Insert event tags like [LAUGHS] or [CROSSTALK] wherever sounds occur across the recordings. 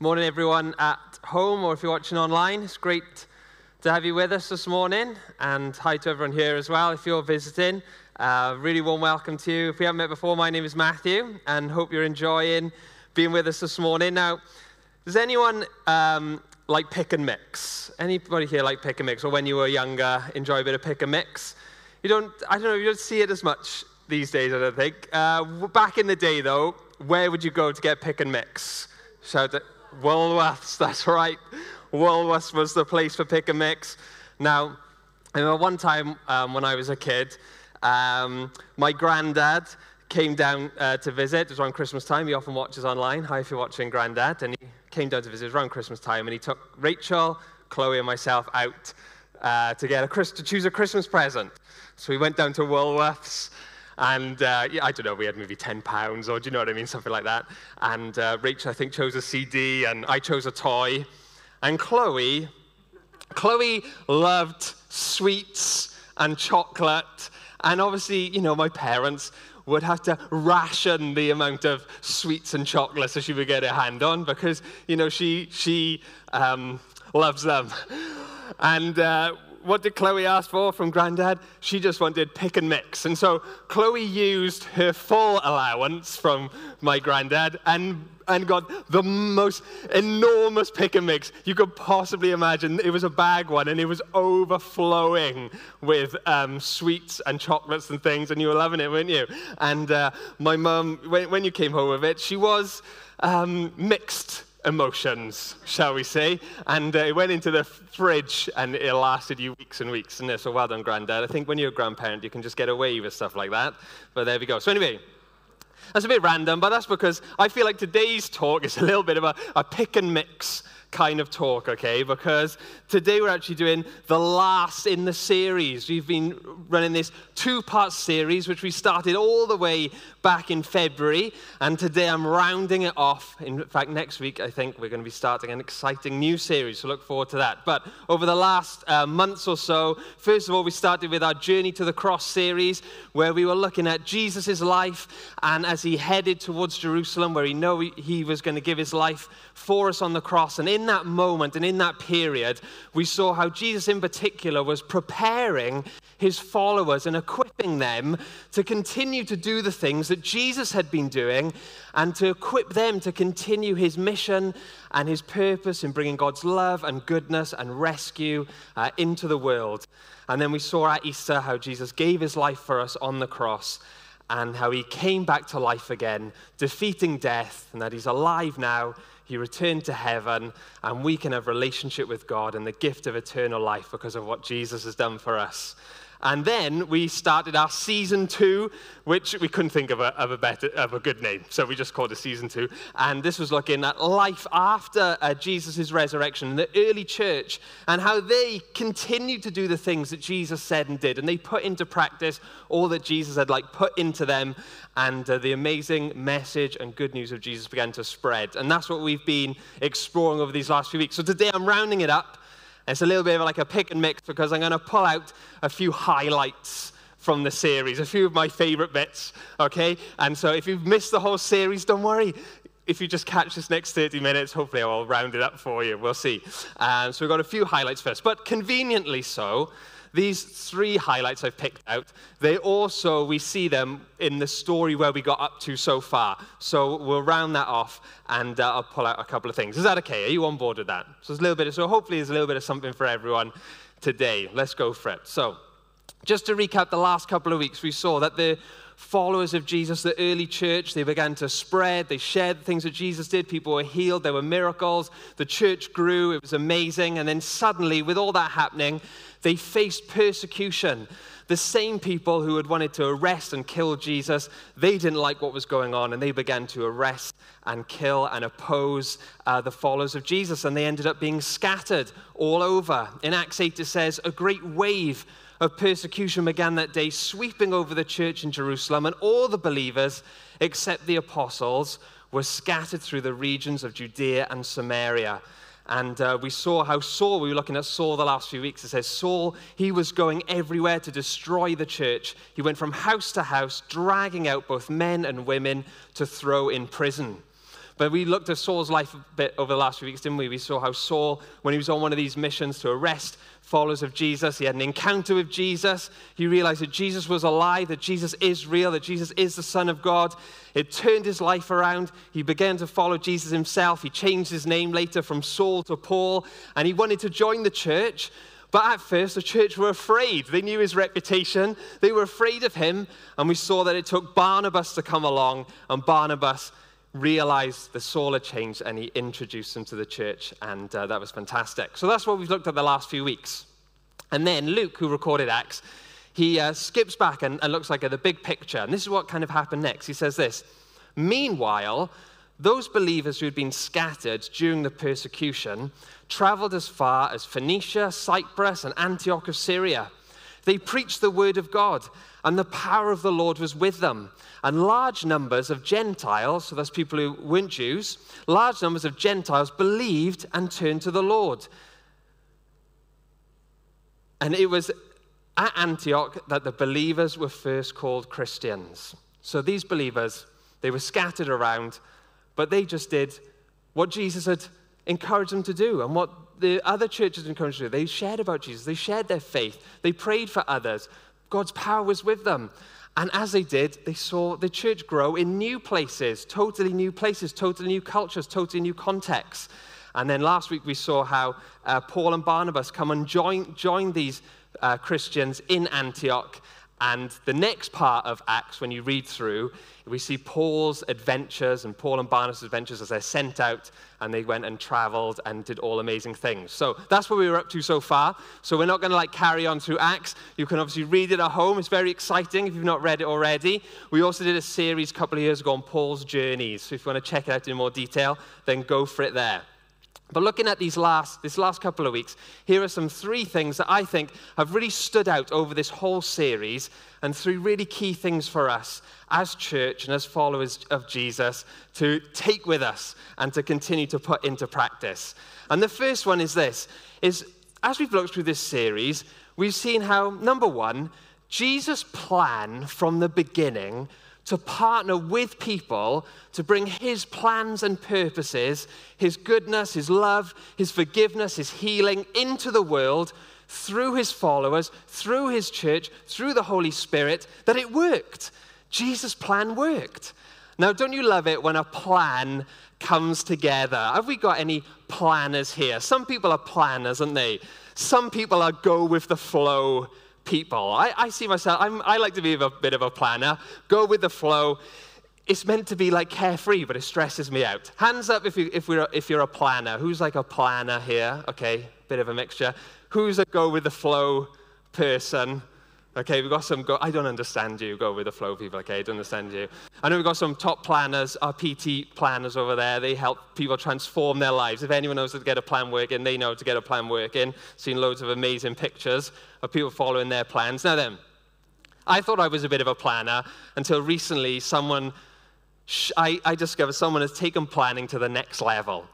Morning, everyone at home, or if you're watching online. It's great to have you with us this morning. And hi to everyone here as well if you're visiting. Uh, really warm welcome to you. If we haven't met before, my name is Matthew, and hope you're enjoying being with us this morning. Now, does anyone um, like pick and mix? Anybody here like pick and mix, or when you were younger, enjoy a bit of pick and mix? You don't, I don't know, you don't see it as much these days, I don't think. Uh, back in the day, though, where would you go to get pick and mix? Shout at Woolworths, [LAUGHS] that's right. Woolworths was the place for pick and mix. Now, I remember one time um, when I was a kid, um, my granddad came down uh, to visit. It was around Christmas time. He often watches online. Hi, if you're watching Granddad. And he came down to visit. It was around Christmas time, and he took Rachel, Chloe, and myself out uh, to get a to choose a Christmas present. So we went down to Woolworths. And uh, yeah, I don't know, we had maybe 10 pounds or do you know what I mean? Something like that. And uh, Rachel, I think, chose a CD and I chose a toy. And Chloe, Chloe loved sweets and chocolate. And obviously, you know, my parents would have to ration the amount of sweets and chocolates that she would get her hand on because, you know, she, she um, loves them. And uh, what did Chloe ask for from Grandad? She just wanted pick and mix. And so Chloe used her full allowance from my granddad and, and got the most enormous pick and mix you could possibly imagine. It was a bag one and it was overflowing with um, sweets and chocolates and things. And you were loving it, weren't you? And uh, my mum, when, when you came home with it, she was um, mixed emotions, shall we say. And uh, it went into the fridge and it lasted you weeks and weeks. And so well done, Grandad. I think when you're a grandparent, you can just get away with stuff like that. But there we go. So, anyway. That's a bit random, but that's because I feel like today's talk is a little bit of a, a pick and mix kind of talk, okay? Because today we're actually doing the last in the series. We've been running this two part series, which we started all the way back in February, and today I'm rounding it off. In fact, next week I think we're going to be starting an exciting new series, so look forward to that. But over the last uh, months or so, first of all, we started with our Journey to the Cross series, where we were looking at Jesus' life and as he headed towards Jerusalem, where he knew he was going to give his life for us on the cross. And in that moment and in that period, we saw how Jesus in particular was preparing his followers and equipping them to continue to do the things that Jesus had been doing and to equip them to continue his mission and his purpose in bringing God's love and goodness and rescue uh, into the world. And then we saw at Easter how Jesus gave his life for us on the cross and how he came back to life again, defeating death, and that he's alive now he returned to heaven, and we can have relationship with God and the gift of eternal life because of what Jesus has done for us. And then we started our season two, which we couldn't think of a, of a, better, of a good name, so we just called it season two. And this was looking at life after uh, Jesus' resurrection, the early church, and how they continued to do the things that Jesus said and did. And they put into practice all that Jesus had like put into them, and uh, the amazing message and good news of Jesus began to spread. And that's what we've been exploring over these last few weeks. So today I'm rounding it up it's a little bit of like a pick and mix because I'm going to pull out a few highlights from the series, a few of my favorite bits, okay? And so if you've missed the whole series, don't worry. If you just catch this next 30 minutes, hopefully I'll round it up for you. We'll see. Um, so we've got a few highlights first, but conveniently so, these three highlights I've picked out, they also, we see them in the story where we got up to so far. So we'll round that off and uh, I'll pull out a couple of things. Is that okay? Are you on board with that? So there's a little bit of, so hopefully there's a little bit of something for everyone today. Let's go for it. So just to recap the last couple of weeks, we saw that the followers of Jesus, the early church, they began to spread. They shared the things that Jesus did. People were healed. There were miracles. The church grew. It was amazing. And then suddenly, with all that happening, they faced persecution. The same people who had wanted to arrest and kill Jesus, they didn't like what was going on, and they began to arrest and kill and oppose uh, the followers of Jesus, and they ended up being scattered all over. In Acts 8, it says, A great wave of persecution began that day, sweeping over the church in Jerusalem, and all the believers, except the apostles, were scattered through the regions of Judea and Samaria. And uh, we saw how Saul, we were looking at Saul the last few weeks. It says Saul, he was going everywhere to destroy the church. He went from house to house, dragging out both men and women to throw in prison. But we looked at Saul's life a bit over the last few weeks, didn't we? We saw how Saul, when he was on one of these missions to arrest followers of Jesus, he had an encounter with Jesus. He realized that Jesus was alive, that Jesus is real, that Jesus is the Son of God. It turned his life around. He began to follow Jesus himself. He changed his name later from Saul to Paul, and he wanted to join the church. But at first, the church were afraid. They knew his reputation. They were afraid of him. And we saw that it took Barnabas to come along, and Barnabas realized the Saul had changed and he introduced them to the church, and uh, that was fantastic. So that's what we've looked at the last few weeks. And then Luke, who recorded Acts, he uh, skips back and, and looks like at the big picture. And this is what kind of happened next. He says this Meanwhile, those believers who had been scattered during the persecution traveled as far as Phoenicia, Cyprus, and Antioch of Syria. They preached the word of God, and the power of the Lord was with them. And large numbers of Gentiles, so that's people who weren't Jews, large numbers of Gentiles believed and turned to the Lord. And it was at Antioch that the believers were first called Christians. So these believers, they were scattered around, but they just did what Jesus had encouraged them to do and what the other churches encouraged them. They shared about Jesus, they shared their faith, they prayed for others. God's power was with them. And as they did, they saw the church grow in new places, totally new places, totally new cultures, totally new contexts. And then last week we saw how uh, Paul and Barnabas come and join, join these uh, Christians in Antioch and the next part of Acts, when you read through, we see Paul's adventures and Paul and Barnabas' adventures as they're sent out and they went and traveled and did all amazing things. So that's what we were up to so far. So we're not going to like carry on through Acts. You can obviously read it at home. It's very exciting if you've not read it already. We also did a series a couple of years ago on Paul's journeys. So if you want to check it out in more detail, then go for it there. But looking at these last, this last couple of weeks, here are some three things that I think have really stood out over this whole series, and three really key things for us as church and as followers of Jesus to take with us and to continue to put into practice. And the first one is this: is as we've looked through this series, we've seen how number one, Jesus' plan from the beginning to partner with people to bring his plans and purposes, his goodness, his love, his forgiveness, his healing into the world through his followers, through his church, through the Holy Spirit, that it worked. Jesus' plan worked. Now, don't you love it when a plan comes together? Have we got any planners here? Some people are planners, aren't they? Some people are go with the flow people. I, I see myself, I'm, I like to be a bit of a planner, go with the flow. It's meant to be like carefree, but it stresses me out. Hands up if, you, if, we're, if you're a planner. Who's like a planner here? Okay, bit of a mixture. Who's a go with the flow person? Okay, we've got some, go, I don't understand you, go with the flow people, okay, I don't understand you. I know we've got some top planners, our PT planners over there. They help people transform their lives. If anyone knows how to get a plan working, they know how to get a plan working. Seen loads of amazing pictures of people following their plans. Now then, I thought I was a bit of a planner until recently someone, I, I discovered someone has taken planning to the next level.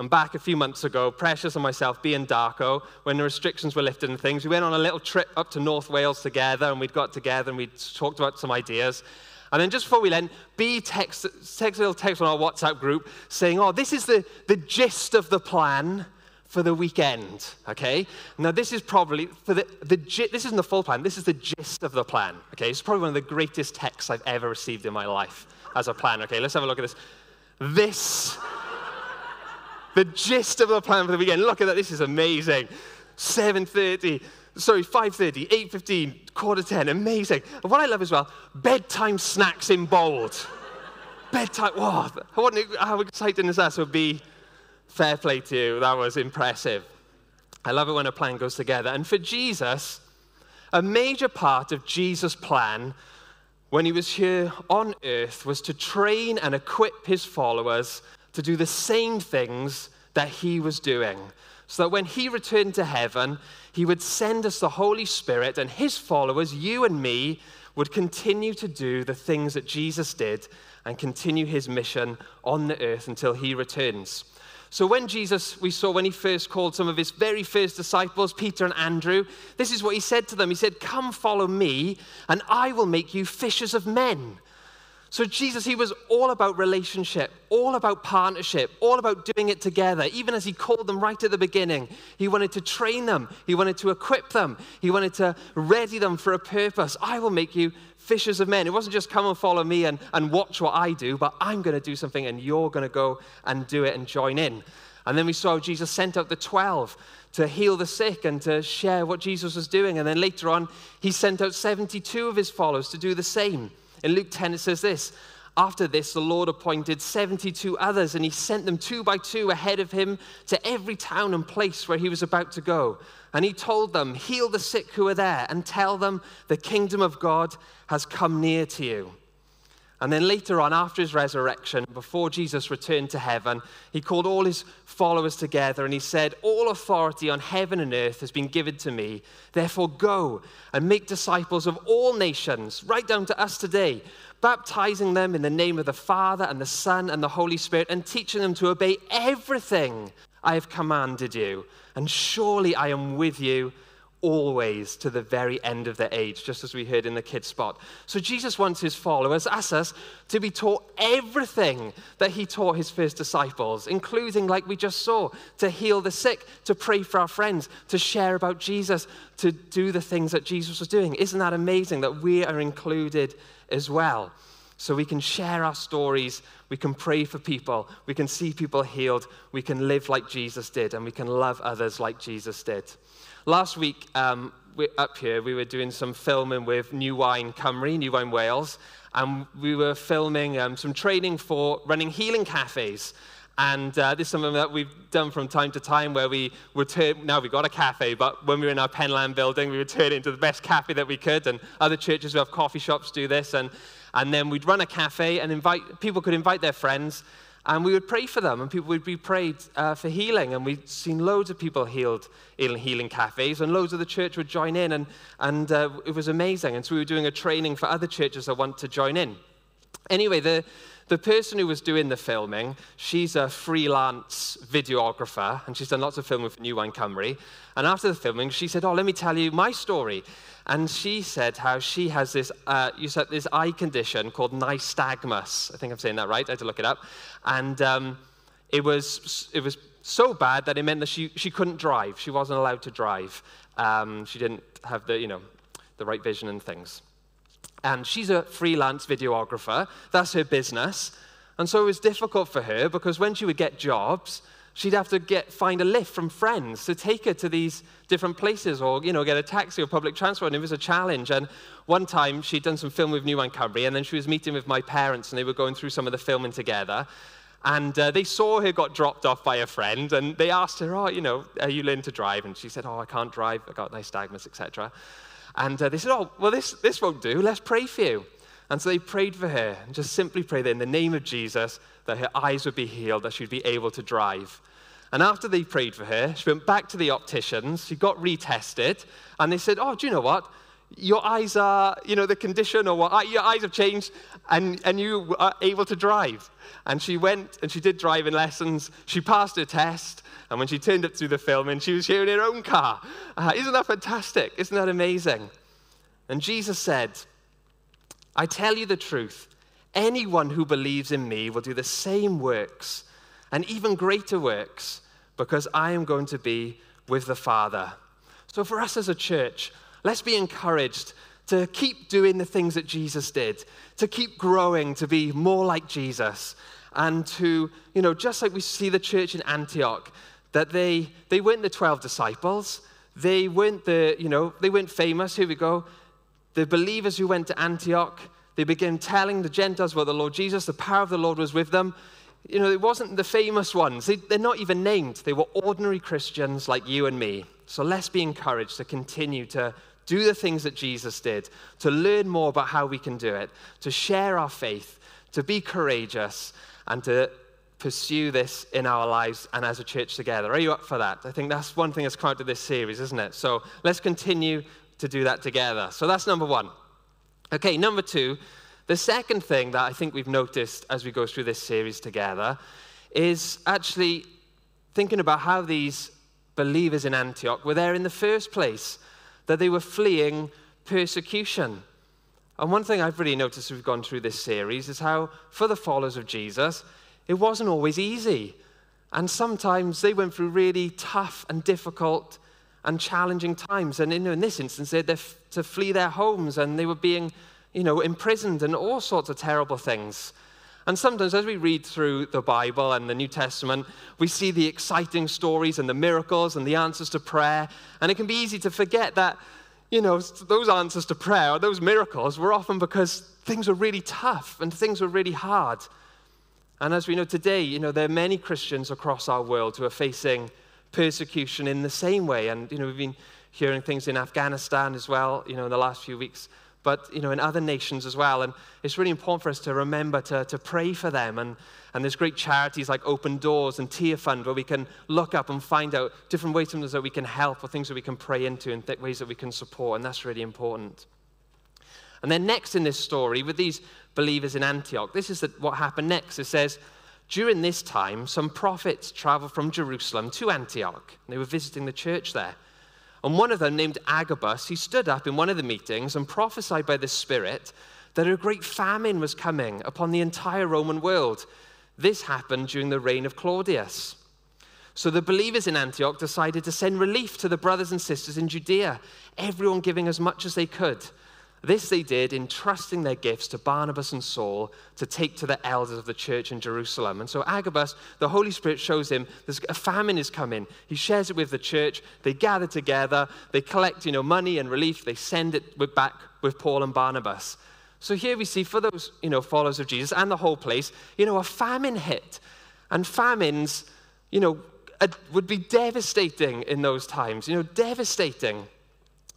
And back a few months ago, Precious and myself, being Darko, when the restrictions were lifted and things, we went on a little trip up to North Wales together, and we'd got together and we'd talked about some ideas. And then just before we went, B text, text a little text on our WhatsApp group saying, oh, this is the, the gist of the plan for the weekend, okay? Now, this is probably, for the, the, this isn't the full plan, this is the gist of the plan, okay? It's probably one of the greatest texts I've ever received in my life as a plan, okay? Let's have a look at this. This the gist of the plan for the weekend. Look at that. This is amazing. 7.30, sorry, 5.30, 8.15, quarter 10. Amazing. And what I love as well, bedtime snacks in bold. bedtime, wow. How exciting is that? So be fair play to you. That was impressive. I love it when a plan goes together. And for Jesus, a major part of Jesus' plan when he was here on earth was to train and equip his followers to do the same things that he was doing. So that when he returned to heaven, he would send us the Holy Spirit, and his followers, you and me, would continue to do the things that Jesus did and continue his mission on the earth until he returns. So, when Jesus, we saw when he first called some of his very first disciples, Peter and Andrew, this is what he said to them. He said, Come follow me, and I will make you fishers of men. So, Jesus, he was all about relationship, all about partnership, all about doing it together. Even as he called them right at the beginning, he wanted to train them, he wanted to equip them, he wanted to ready them for a purpose. I will make you fishers of men. It wasn't just come and follow me and, and watch what I do, but I'm going to do something and you're going to go and do it and join in. And then we saw Jesus sent out the 12 to heal the sick and to share what Jesus was doing. And then later on, he sent out 72 of his followers to do the same. In Luke 10, it says this After this, the Lord appointed 72 others, and he sent them two by two ahead of him to every town and place where he was about to go. And he told them, Heal the sick who are there, and tell them the kingdom of God has come near to you. And then later on, after his resurrection, before Jesus returned to heaven, he called all his followers together and he said, All authority on heaven and earth has been given to me. Therefore, go and make disciples of all nations, right down to us today, baptizing them in the name of the Father and the Son and the Holy Spirit, and teaching them to obey everything I have commanded you. And surely I am with you always to the very end of their age, just as we heard in the kids' spot. So Jesus wants his followers, us, to be taught everything that he taught his first disciples, including, like we just saw, to heal the sick, to pray for our friends, to share about Jesus, to do the things that Jesus was doing. Isn't that amazing that we are included as well? So we can share our stories, we can pray for people, we can see people healed, we can live like Jesus did, and we can love others like Jesus did. Last week, um, up here, we were doing some filming with New Wine Cymru, New Wine Wales, and we were filming um, some training for running healing cafes. And uh, this is something that we've done from time to time where we would turn, now we've got a cafe, but when we were in our Penland building, we would turn it into the best cafe that we could. And other churches who have coffee shops do this. And, and then we'd run a cafe and invite, people could invite their friends and we would pray for them, and people would be prayed uh, for healing. And we'd seen loads of people healed in healing cafes, and loads of the church would join in, and, and uh, it was amazing. And so we were doing a training for other churches that want to join in. Anyway, the, the person who was doing the filming, she's a freelance videographer, and she's done lots of filming for New Wine Cymru. And after the filming, she said, Oh, let me tell you my story. And she said how she has this, uh, you said this eye condition called nystagmus. I think I'm saying that right. I had to look it up. And um, it, was, it was so bad that it meant that she, she couldn't drive. She wasn't allowed to drive. Um, she didn't have the, you know, the right vision and things. And she's a freelance videographer. That's her business. And so it was difficult for her because when she would get jobs, she'd have to get, find a lift from friends to take her to these different places or, you know, get a taxi or public transport. And it was a challenge. And one time she'd done some film with New Wine Cymru and then she was meeting with my parents and they were going through some of the filming together. And uh, they saw her got dropped off by a friend and they asked her, oh, you know, are you learning to drive? And she said, oh, I can't drive. I got nystagmus, etc. And uh, they said, oh, well, this, this won't do. Let's pray for you. And so they prayed for her and just simply prayed that in the name of Jesus, that her eyes would be healed, that she'd be able to drive. And after they prayed for her, she went back to the opticians. She got retested, and they said, Oh, do you know what? Your eyes are, you know, the condition or what, your eyes have changed, and, and you are able to drive. And she went and she did driving lessons. She passed her test, and when she turned up to the film, and she was here in her own car. Uh, isn't that fantastic? Isn't that amazing? And Jesus said, I tell you the truth. Anyone who believes in me will do the same works and even greater works because I am going to be with the Father. So, for us as a church, let's be encouraged to keep doing the things that Jesus did, to keep growing, to be more like Jesus, and to, you know, just like we see the church in Antioch, that they, they weren't the 12 disciples, they weren't the, you know, they weren't famous. Here we go. The believers who went to Antioch, they began telling the Gentiles about the Lord Jesus. The power of the Lord was with them you know, it wasn't the famous ones. They, they're not even named. They were ordinary Christians like you and me. So let's be encouraged to continue to do the things that Jesus did, to learn more about how we can do it, to share our faith, to be courageous, and to pursue this in our lives and as a church together. Are you up for that? I think that's one thing that's come out of this series, isn't it? So let's continue to do that together. So that's number one. Okay, number two, the second thing that I think we've noticed as we go through this series together is actually thinking about how these believers in Antioch were there in the first place, that they were fleeing persecution. And one thing I've really noticed as we've gone through this series is how, for the followers of Jesus, it wasn't always easy. And sometimes they went through really tough and difficult and challenging times. And in, this instance, they had to flee their homes and they were being, you know, imprisoned and all sorts of terrible things. And sometimes, as we read through the Bible and the New Testament, we see the exciting stories and the miracles and the answers to prayer. And it can be easy to forget that, you know, those answers to prayer, those miracles, were often because things were really tough and things were really hard. And as we know today, you know, there are many Christians across our world who are facing persecution in the same way. And, you know, we've been hearing things in Afghanistan as well, you know, in the last few weeks, but, you know, in other nations as well. And it's really important for us to remember to, to pray for them. And, and there's great charities like Open Doors and Tearfund where we can look up and find out different ways that we can help or things that we can pray into and th- ways that we can support. And that's really important. And then next in this story, with these believers in Antioch, this is the, what happened next. It says, during this time, some prophets traveled from Jerusalem to Antioch. They were visiting the church there. And one of them, named Agabus, he stood up in one of the meetings and prophesied by the Spirit that a great famine was coming upon the entire Roman world. This happened during the reign of Claudius. So the believers in Antioch decided to send relief to the brothers and sisters in Judea, everyone giving as much as they could. This they did, entrusting their gifts to Barnabas and Saul to take to the elders of the church in Jerusalem. And so Agabus, the Holy Spirit shows him there's a famine is coming. He shares it with the church. They gather together. They collect, you know, money and relief. They send it back with Paul and Barnabas. So here we see for those, you know, followers of Jesus and the whole place, you know, a famine hit. And famines, you know, would be devastating in those times, you know, devastating.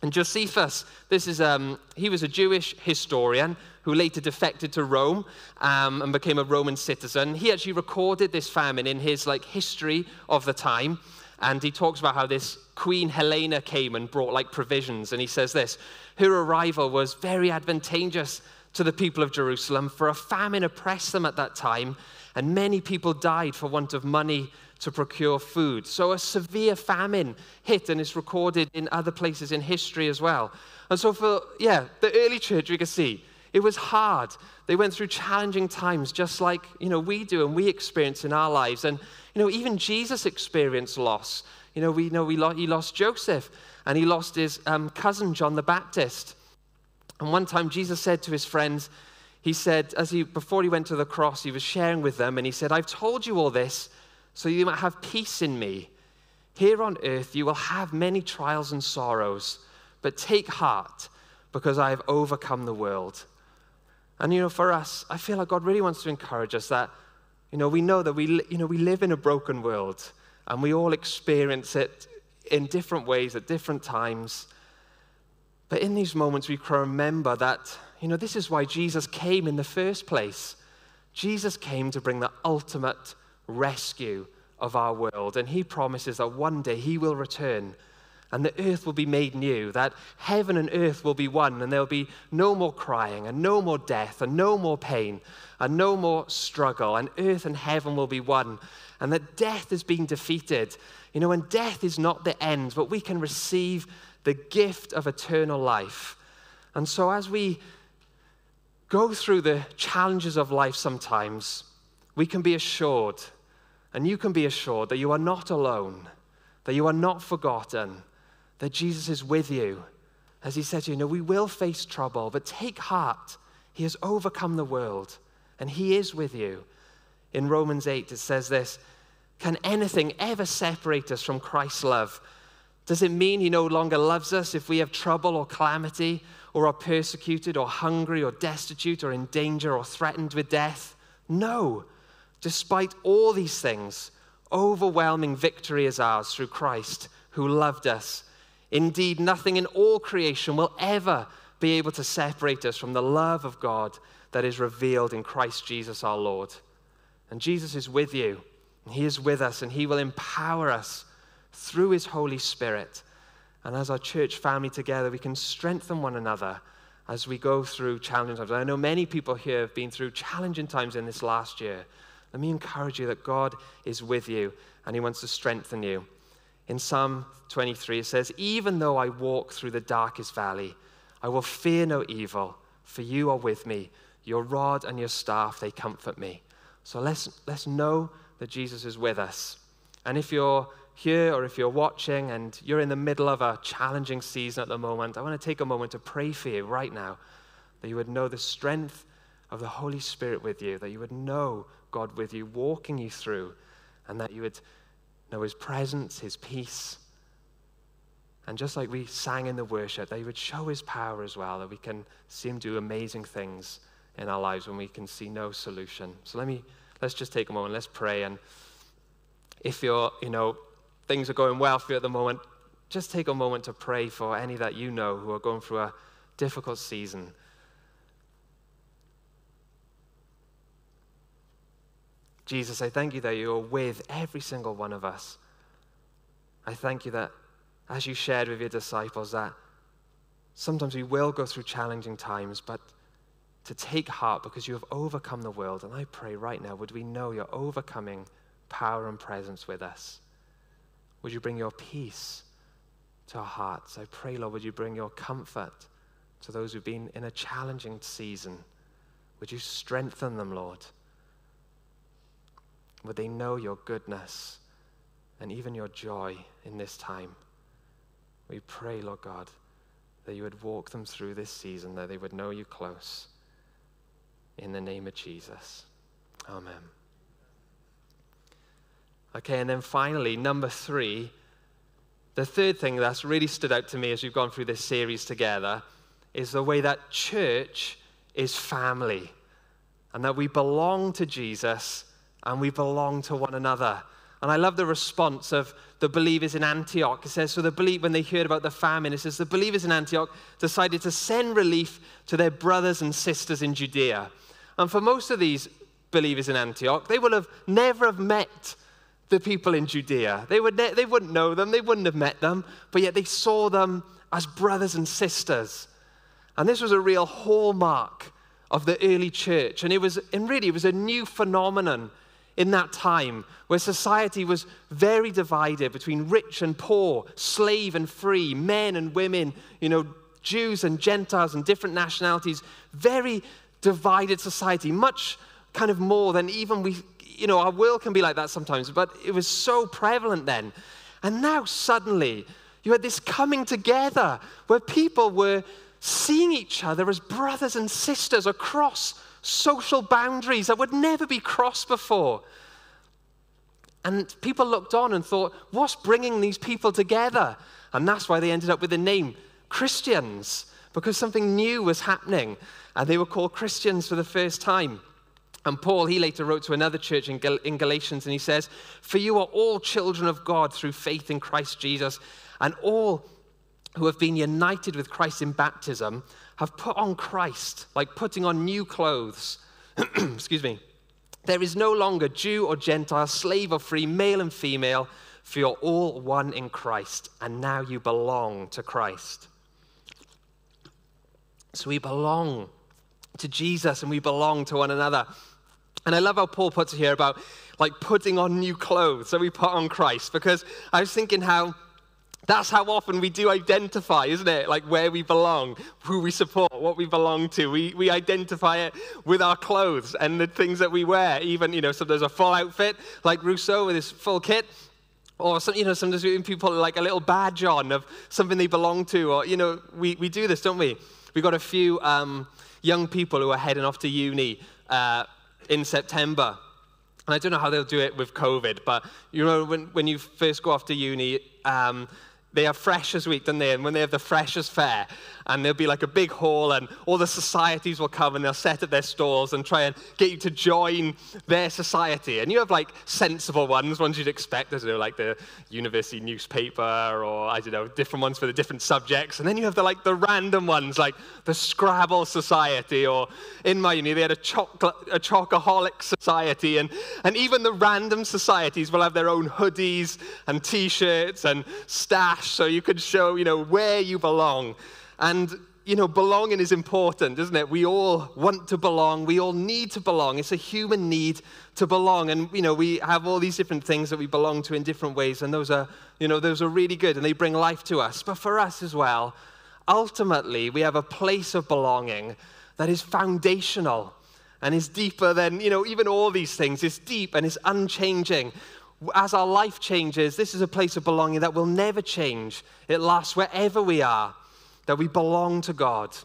And Josephus, this is, um, he was a Jewish historian who later defected to Rome um, and became a Roman citizen. He actually recorded this famine in his like history of the time. And he talks about how this Queen Helena came and brought like provisions. And he says this Her arrival was very advantageous to the people of Jerusalem, for a famine oppressed them at that time, and many people died for want of money to procure food. So a severe famine hit and is recorded in other places in history as well. And so for, yeah, the early church, we can see, it was hard. They went through challenging times just like, you know, we do and we experience in our lives. And, you know, even Jesus experienced loss. You know, we know we lo- he lost Joseph and he lost his um, cousin, John the Baptist. And one time Jesus said to his friends, he said, as he, before he went to the cross, he was sharing with them and he said, I've told you all this so you might have peace in me. Here on earth you will have many trials and sorrows, but take heart because I have overcome the world. And you know, for us, I feel like God really wants to encourage us that, you know, we know that we, you know, we live in a broken world and we all experience it in different ways at different times. But in these moments, we can remember that, you know, this is why Jesus came in the first place. Jesus came to bring the ultimate rescue of our world. And he promises that one day he will return and the earth will be made new, that heaven and earth will be one, and there'll be no more crying, and no more death, and no more pain, and no more struggle, and earth and heaven will be one, and that death has been defeated. You know, and death is not the end, but we can receive the gift of eternal life. And so, as we go through the challenges of life sometimes, we can be assured, and you can be assured, that you are not alone, that you are not forgotten, that Jesus is with you. As he said to you, know, we will face trouble, but take heart. He has overcome the world, and he is with you. In Romans 8, it says this Can anything ever separate us from Christ's love? Does it mean he no longer loves us if we have trouble or calamity, or are persecuted, or hungry, or destitute, or in danger, or threatened with death? No. Despite all these things, overwhelming victory is ours through Christ who loved us. Indeed, nothing in all creation will ever be able to separate us from the love of God that is revealed in Christ Jesus our Lord. And Jesus is with you, He is with us, and He will empower us through His Holy Spirit. And as our church family together, we can strengthen one another as we go through challenging times. I know many people here have been through challenging times in this last year. Let me encourage you that God is with you and He wants to strengthen you. In Psalm 23, it says, Even though I walk through the darkest valley, I will fear no evil, for you are with me. Your rod and your staff, they comfort me. So let's, let's know that Jesus is with us. And if you're here or if you're watching and you're in the middle of a challenging season at the moment, I want to take a moment to pray for you right now that you would know the strength of the Holy Spirit with you, that you would know God with you, walking you through, and that you would know His presence, His peace. And just like we sang in the worship, that He would show His power as well, that we can see Him do amazing things in our lives when we can see no solution. So let me let's just take a moment, let's pray. And if you're, you know, things are going well for you at the moment, just take a moment to pray for any that you know who are going through a difficult season. Jesus, I thank you that you are with every single one of us. I thank you that as you shared with your disciples, that sometimes we will go through challenging times, but to take heart because you have overcome the world. And I pray right now, would we know your overcoming power and presence with us? Would you bring your peace to our hearts? I pray, Lord, would you bring your comfort to those who've been in a challenging season? Would you strengthen them, Lord? Would they know your goodness and even your joy in this time? We pray, Lord God, that you would walk them through this season, that they would know you close. In the name of Jesus. Amen. Okay, and then finally, number three, the third thing that's really stood out to me as we've gone through this series together is the way that church is family and that we belong to Jesus and we belong to one another. And I love the response of the believers in Antioch. It says, So the believe when they heard about the famine, it says, the believers in Antioch decided to send relief to their brothers and sisters in Judea. And for most of these believers in Antioch, they will have never have met the people in Judea. They, would ne- they wouldn't know them, they wouldn't have met them, but yet they saw them as brothers and sisters. And this was a real hallmark of the early church. And it was, and really, it was a new phenomenon in that time where society was very divided between rich and poor, slave and free, men and women, you know, Jews and Gentiles and different nationalities, very divided society, much kind of more than even we, you know, our world can be like that sometimes, but it was so prevalent then. And now suddenly you had this coming together where people were seeing each other as brothers and sisters across social boundaries that would never be crossed before. And people looked on and thought, what's bringing these people together? And that's why they ended up with the name Christians, because something new was happening. And they were called Christians for the first time. And Paul, he later wrote to another church in, Gal- in Galatians, and he says, For you are all children of God through faith in Christ Jesus, and all who have been united with Christ in baptism have put on Christ, like putting on new clothes. [CLEARS THROAT] Excuse me. There is no longer Jew or Gentile, slave or free, male and female, for you're all one in Christ, and now you belong to Christ. So we belong to Jesus and we belong to one another. And I love how Paul puts it here about like putting on new clothes. So we put on Christ, because I was thinking how that's how often we do identify, isn't it? Like where we belong, who we support, what we belong to. We, we identify it with our clothes and the things that we wear. Even, you know, sometimes a full outfit, like Rousseau with his full kit. Or, some, you know, sometimes even people like a little badge on of something they belong to. Or, you know, we, we do this, don't we? We've got a few um, young people who are heading off to uni uh, in September. And I don't know how they'll do it with COVID, but you know, when, when you first go off to uni, um, they have Freshers Week, don't they? And when they have the Freshers Fair, and there'll be like a big hall, and all the societies will come and they'll set up their stalls and try and get you to join their society. And you have like sensible ones, ones you'd expect, as know, like the university newspaper, or I don't know, different ones for the different subjects. And then you have the like the random ones, like the Scrabble Society, or in my uni they had a chocolate, a chocoholic society, and and even the random societies will have their own hoodies and T-shirts and stash so you could show, you know, where you belong. And, you know, belonging is important, isn't it? We all want to belong. We all need to belong. It's a human need to belong. And, you know, we have all these different things that we belong to in different ways. And those are, you know, those are really good and they bring life to us. But for us as well, ultimately, we have a place of belonging that is foundational and is deeper than, you know, even all these things. It's deep and it's unchanging. As our life changes, this is a place of belonging that will never change. It lasts wherever we are, that we belong to God.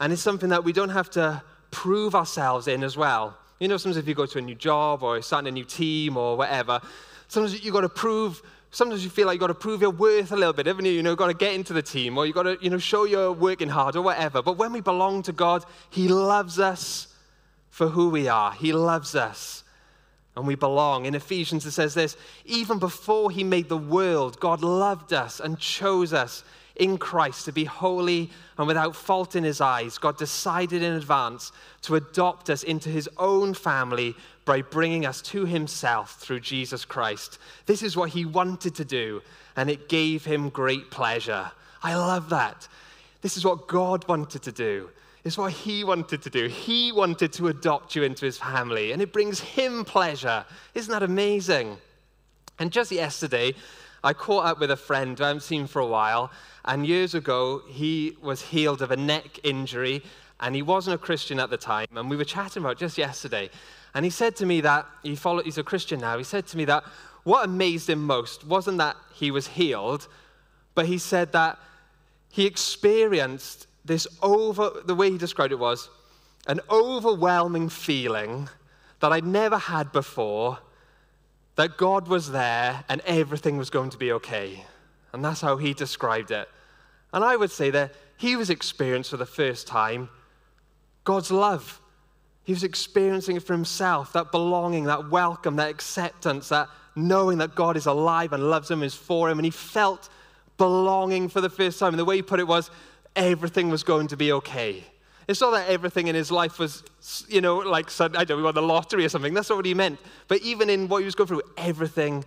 And it's something that we don't have to prove ourselves in as well. You know, sometimes if you go to a new job or starting a new team or whatever, sometimes you've got to prove sometimes you feel like you've got to prove your worth a little bit, haven't you? You know, you've got to get into the team or you've got to, you know, show you're working hard or whatever. But when we belong to God, He loves us for who we are. He loves us and we belong. In Ephesians, it says this even before He made the world, God loved us and chose us in Christ to be holy and without fault in His eyes. God decided in advance to adopt us into His own family by bringing us to himself through Jesus Christ. This is what he wanted to do, and it gave him great pleasure. I love that. This is what God wanted to do. It's what he wanted to do. He wanted to adopt you into his family, and it brings him pleasure. Isn't that amazing? And just yesterday, I caught up with a friend who I haven't seen for a while, and years ago, he was healed of a neck injury, and he wasn't a Christian at the time, and we were chatting about just yesterday. And he said to me that, he followed, he's a Christian now, he said to me that what amazed him most wasn't that he was healed, but he said that he experienced this over, the way he described it was, an overwhelming feeling that I'd never had before that God was there and everything was going to be okay. And that's how he described it. And I would say that he was experiencing for the first time God's love he was experiencing it for himself that belonging, that welcome, that acceptance, that knowing that God is alive and loves him, is for him. And he felt belonging for the first time. And the way he put it was, everything was going to be okay. It's not that everything in his life was, you know, like, I don't know, won the lottery or something. That's not what he meant. But even in what he was going through, everything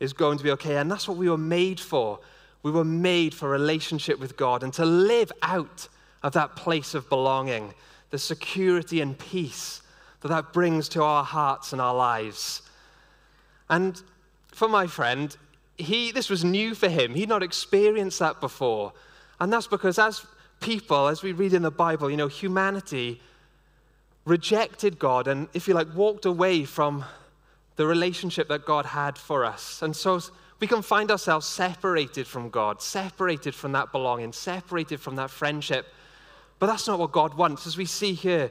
is going to be okay. And that's what we were made for. We were made for relationship with God and to live out of that place of belonging the security and peace that that brings to our hearts and our lives. And for my friend, he, this was new for him. He'd not experienced that before. And that's because as people, as we read in the Bible, you know, humanity rejected God and, if you like, walked away from the relationship that God had for us. And so we can find ourselves separated from God, separated from that belonging, separated from that friendship. But that's not what God wants. As we see here,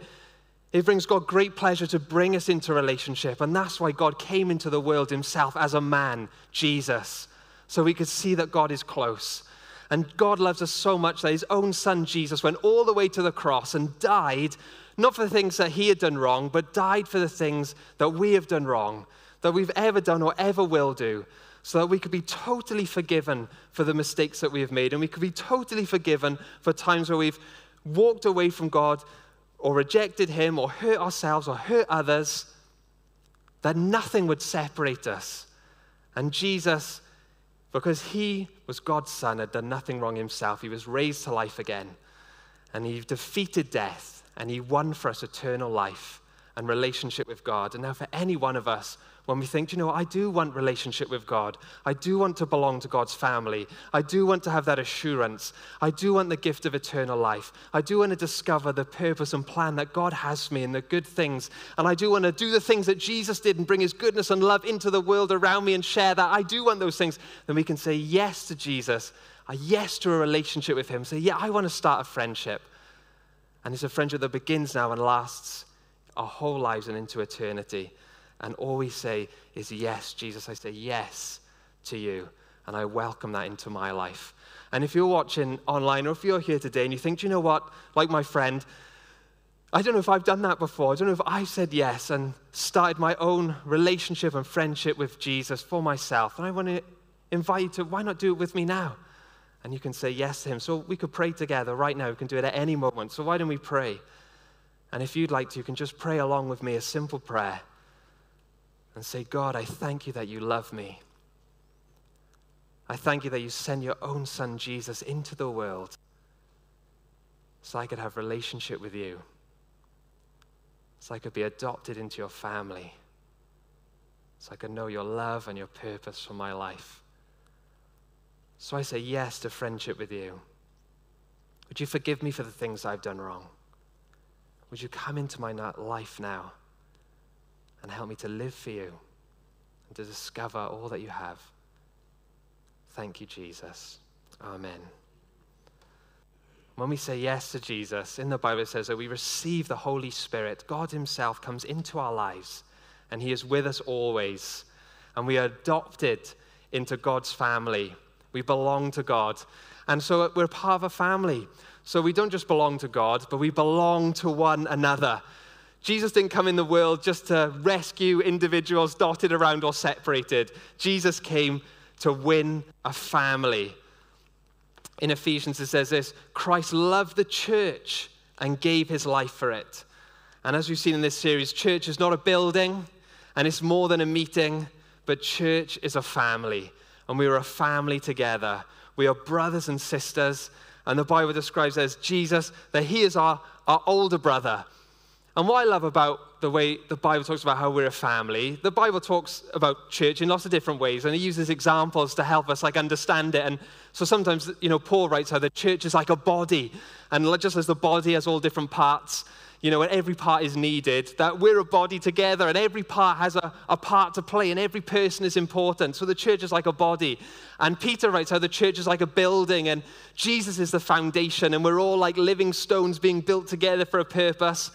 it brings God great pleasure to bring us into relationship. And that's why God came into the world himself as a man, Jesus, so we could see that God is close. And God loves us so much that his own son, Jesus, went all the way to the cross and died, not for the things that he had done wrong, but died for the things that we have done wrong, that we've ever done or ever will do, so that we could be totally forgiven for the mistakes that we have made. And we could be totally forgiven for times where we've walked away from God or rejected Him or hurt ourselves or hurt others, that nothing would separate us. And Jesus, because He was God's Son, had done nothing wrong Himself, He was raised to life again. And He defeated death and He won for us eternal life and relationship with God. And now, for any one of us when we think, you know, I do want relationship with God. I do want to belong to God's family. I do want to have that assurance. I do want the gift of eternal life. I do want to discover the purpose and plan that God has for me and the good things. And I do want to do the things that Jesus did and bring his goodness and love into the world around me and share that. I do want those things. Then we can say yes to Jesus, a yes to a relationship with him. Say, yeah, I want to start a friendship. And it's a friendship that begins now and lasts our whole lives and into eternity. And all we say is, Yes, Jesus, I say yes to you. And I welcome that into my life. And if you're watching online or if you're here today and you think, Do you know what, like my friend, I don't know if I've done that before. I don't know if I said yes and started my own relationship and friendship with Jesus for myself. And I want to invite you to, why not do it with me now? And you can say yes to him. So we could pray together right now. We can do it at any moment. So why don't we pray? And if you'd like to, you can just pray along with me a simple prayer and say, God, I thank you that you love me. I thank you that you send your own son Jesus into the world so I could have relationship with you. So I could be adopted into your family. So I could know your love and your purpose for my life. So I say yes to friendship with you. Would you forgive me for the things I've done wrong? Would you come into my life now and help me to live for you and to discover all that you have? Thank you, Jesus. Amen. When we say yes to Jesus, in the Bible it says that we receive the Holy Spirit. God Himself comes into our lives and He is with us always. And we are adopted into God's family. We belong to God. And so we're part of a family. So we don't just belong to God, but we belong to one another. Jesus didn't come in the world just to rescue individuals dotted around or separated. Jesus came to win a family in Ephesians, it says this Christ loved the church and gave his life for it. And as we've seen in this series, church is not a building and it's more than a meeting, but church is a family. And we are a family together. We are brothers and sisters. And the Bible describes as Jesus, that he is our, our older brother. And what I love about the way the Bible talks about how we're a family, the Bible talks about church in lots of different ways, and it uses examples to help us like understand it. And so sometimes, you know, Paul writes how the church is like a body, and just as the body has all different parts, you know, and every part is needed, that we're a body together, and every part has a, a part to play, and every person is important. So the church is like a body. And Peter writes how the church is like a building, and Jesus is the foundation, and we're all like living stones being built together for a purpose.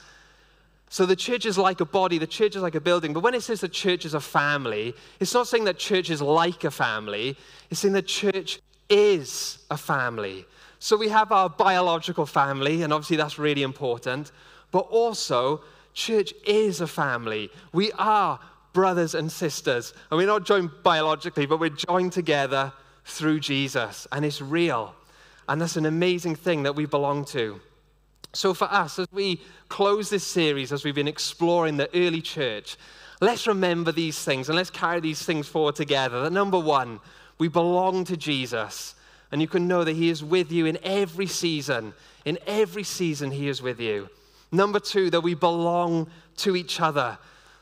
So the church is like a body, the church is like a building. But when it says the church is a family, it's not saying that church is like a family, it's saying the church is a family. So we have our biological family, and obviously that's really important. But also, church is a family. We are brothers and sisters. And we're not joined biologically, but we're joined together through Jesus. And it's real. And that's an amazing thing that we belong to. So, for us, as we close this series, as we've been exploring the early church, let's remember these things and let's carry these things forward together. That number one, we belong to Jesus, and you can know that He is with you in every season. In every season, He is with you. Number two, that we belong to each other.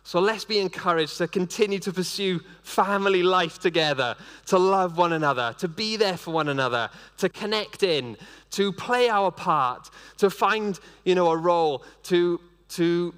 So let's be encouraged to continue to pursue family life together, to love one another, to be there for one another, to connect in, to play our part, to find, you know, a role, to, to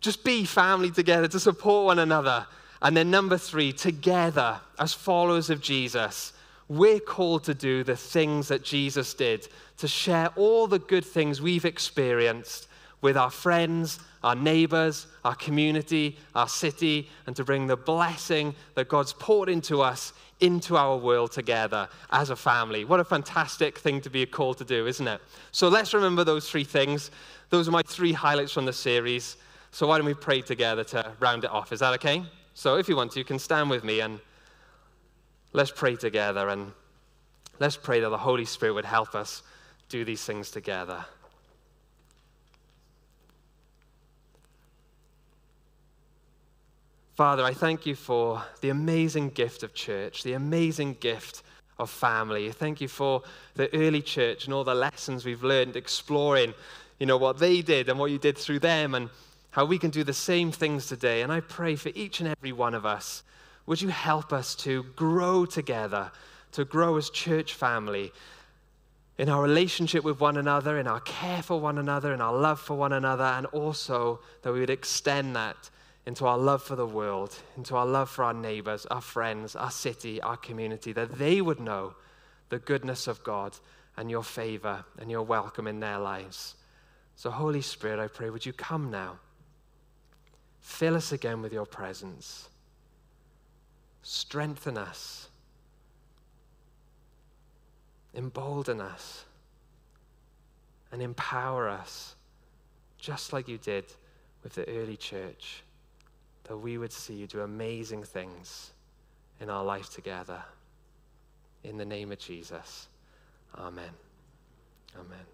just be family together, to support one another. And then number three, together as followers of Jesus, we're called to do the things that Jesus did, to share all the good things we've experienced with our friends, our neighbors, our community, our city, and to bring the blessing that God's poured into us into our world together as a family. What a fantastic thing to be called to do, isn't it? So let's remember those three things. Those are my three highlights from the series. So why don't we pray together to round it off? Is that okay? So if you want to, you can stand with me and let's pray together and let's pray that the Holy Spirit would help us do these things together. Father, I thank you for the amazing gift of church, the amazing gift of family. Thank you for the early church and all the lessons we've learned exploring, you know, what they did and what you did through them and how we can do the same things today. And I pray for each and every one of us, would you help us to grow together, to grow as church family in our relationship with one another, in our care for one another, in our love for one another, and also that we would extend that into our love for the world, into our love for our neighbors, our friends, our city, our community, that they would know the goodness of God and your favor and your welcome in their lives. So, Holy Spirit, I pray, would you come now? Fill us again with your presence. Strengthen us. Embolden us. And empower us, just like you did with the early church that we would see you do amazing things in our life together. In the name of Jesus. Amen. Amen.